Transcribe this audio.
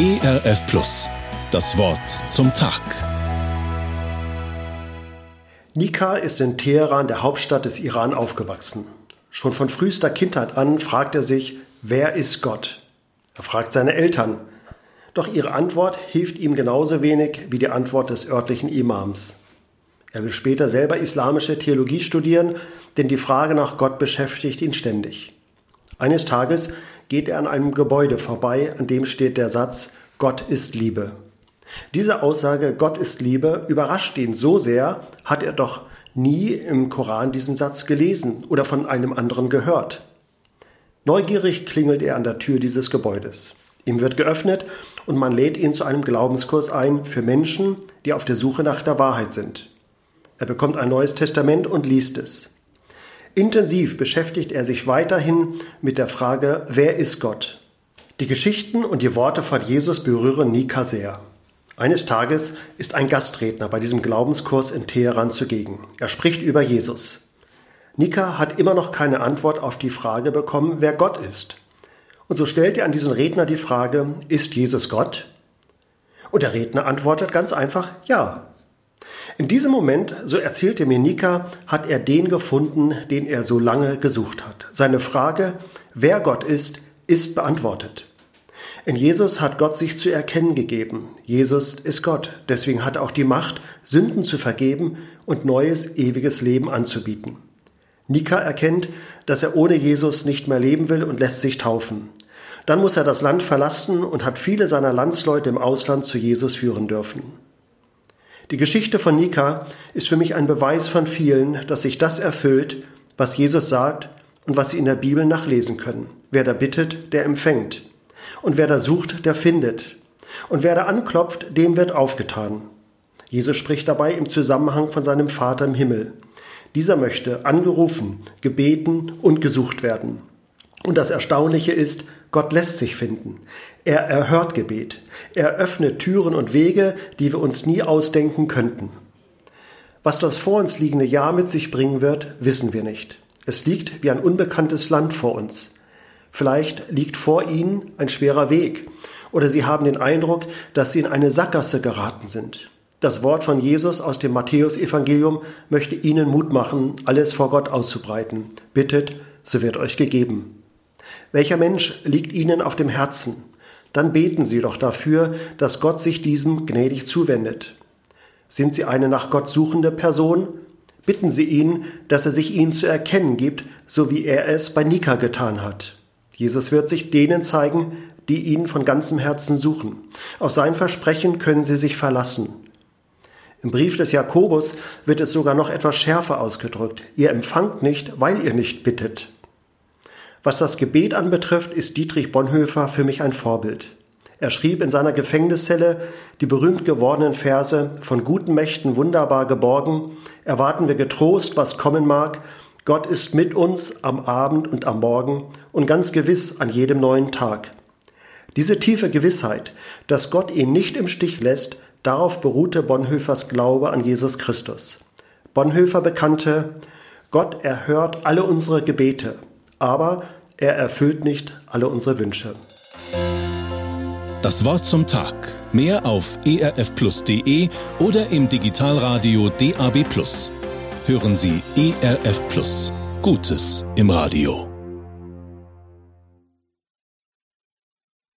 ERF Plus. Das Wort zum Tag. Nika ist in Teheran, der Hauptstadt des Iran, aufgewachsen. Schon von frühester Kindheit an fragt er sich, wer ist Gott? Er fragt seine Eltern. Doch ihre Antwort hilft ihm genauso wenig wie die Antwort des örtlichen Imams. Er will später selber islamische Theologie studieren, denn die Frage nach Gott beschäftigt ihn ständig. Eines Tages geht er an einem Gebäude vorbei, an dem steht der Satz Gott ist Liebe. Diese Aussage Gott ist Liebe überrascht ihn so sehr, hat er doch nie im Koran diesen Satz gelesen oder von einem anderen gehört. Neugierig klingelt er an der Tür dieses Gebäudes. Ihm wird geöffnet und man lädt ihn zu einem Glaubenskurs ein für Menschen, die auf der Suche nach der Wahrheit sind. Er bekommt ein neues Testament und liest es. Intensiv beschäftigt er sich weiterhin mit der Frage, wer ist Gott? Die Geschichten und die Worte von Jesus berühren Nika sehr. Eines Tages ist ein Gastredner bei diesem Glaubenskurs in Teheran zugegen. Er spricht über Jesus. Nika hat immer noch keine Antwort auf die Frage bekommen, wer Gott ist. Und so stellt er an diesen Redner die Frage, ist Jesus Gott? Und der Redner antwortet ganz einfach, ja. In diesem Moment, so erzählte mir Nika, hat er den gefunden, den er so lange gesucht hat. Seine Frage, wer Gott ist, ist beantwortet. In Jesus hat Gott sich zu erkennen gegeben. Jesus ist Gott. Deswegen hat er auch die Macht, Sünden zu vergeben und neues, ewiges Leben anzubieten. Nika erkennt, dass er ohne Jesus nicht mehr leben will und lässt sich taufen. Dann muss er das Land verlassen und hat viele seiner Landsleute im Ausland zu Jesus führen dürfen. Die Geschichte von Nika ist für mich ein Beweis von vielen, dass sich das erfüllt, was Jesus sagt und was Sie in der Bibel nachlesen können. Wer da bittet, der empfängt. Und wer da sucht, der findet. Und wer da anklopft, dem wird aufgetan. Jesus spricht dabei im Zusammenhang von seinem Vater im Himmel. Dieser möchte angerufen, gebeten und gesucht werden. Und das Erstaunliche ist, Gott lässt sich finden. Er erhört Gebet. Er öffnet Türen und Wege, die wir uns nie ausdenken könnten. Was das vor uns liegende Jahr mit sich bringen wird, wissen wir nicht. Es liegt wie ein unbekanntes Land vor uns. Vielleicht liegt vor ihnen ein schwerer Weg oder sie haben den Eindruck, dass sie in eine Sackgasse geraten sind. Das Wort von Jesus aus dem Matthäusevangelium möchte ihnen Mut machen, alles vor Gott auszubreiten. Bittet, so wird euch gegeben. Welcher Mensch liegt ihnen auf dem Herzen? Dann beten sie doch dafür, dass Gott sich diesem gnädig zuwendet. Sind sie eine nach Gott suchende Person? Bitten Sie ihn, dass er sich ihnen zu erkennen gibt, so wie er es bei Nika getan hat. Jesus wird sich denen zeigen, die ihn von ganzem Herzen suchen. Auf sein Versprechen können sie sich verlassen. Im Brief des Jakobus wird es sogar noch etwas schärfer ausgedrückt. Ihr empfangt nicht, weil ihr nicht bittet. Was das Gebet anbetrifft, ist Dietrich Bonhoeffer für mich ein Vorbild. Er schrieb in seiner Gefängniszelle die berühmt gewordenen Verse Von guten Mächten wunderbar geborgen, erwarten wir getrost, was kommen mag, Gott ist mit uns am Abend und am Morgen und ganz gewiss an jedem neuen Tag. Diese tiefe Gewissheit, dass Gott ihn nicht im Stich lässt, darauf beruhte Bonhoeffers Glaube an Jesus Christus. Bonhoeffer bekannte, Gott erhört alle unsere Gebete, aber er erfüllt nicht alle unsere Wünsche. Das Wort zum Tag. Mehr auf erfplus.de oder im Digitalradio DAB+ hören Sie ERF Plus. Gutes im Radio.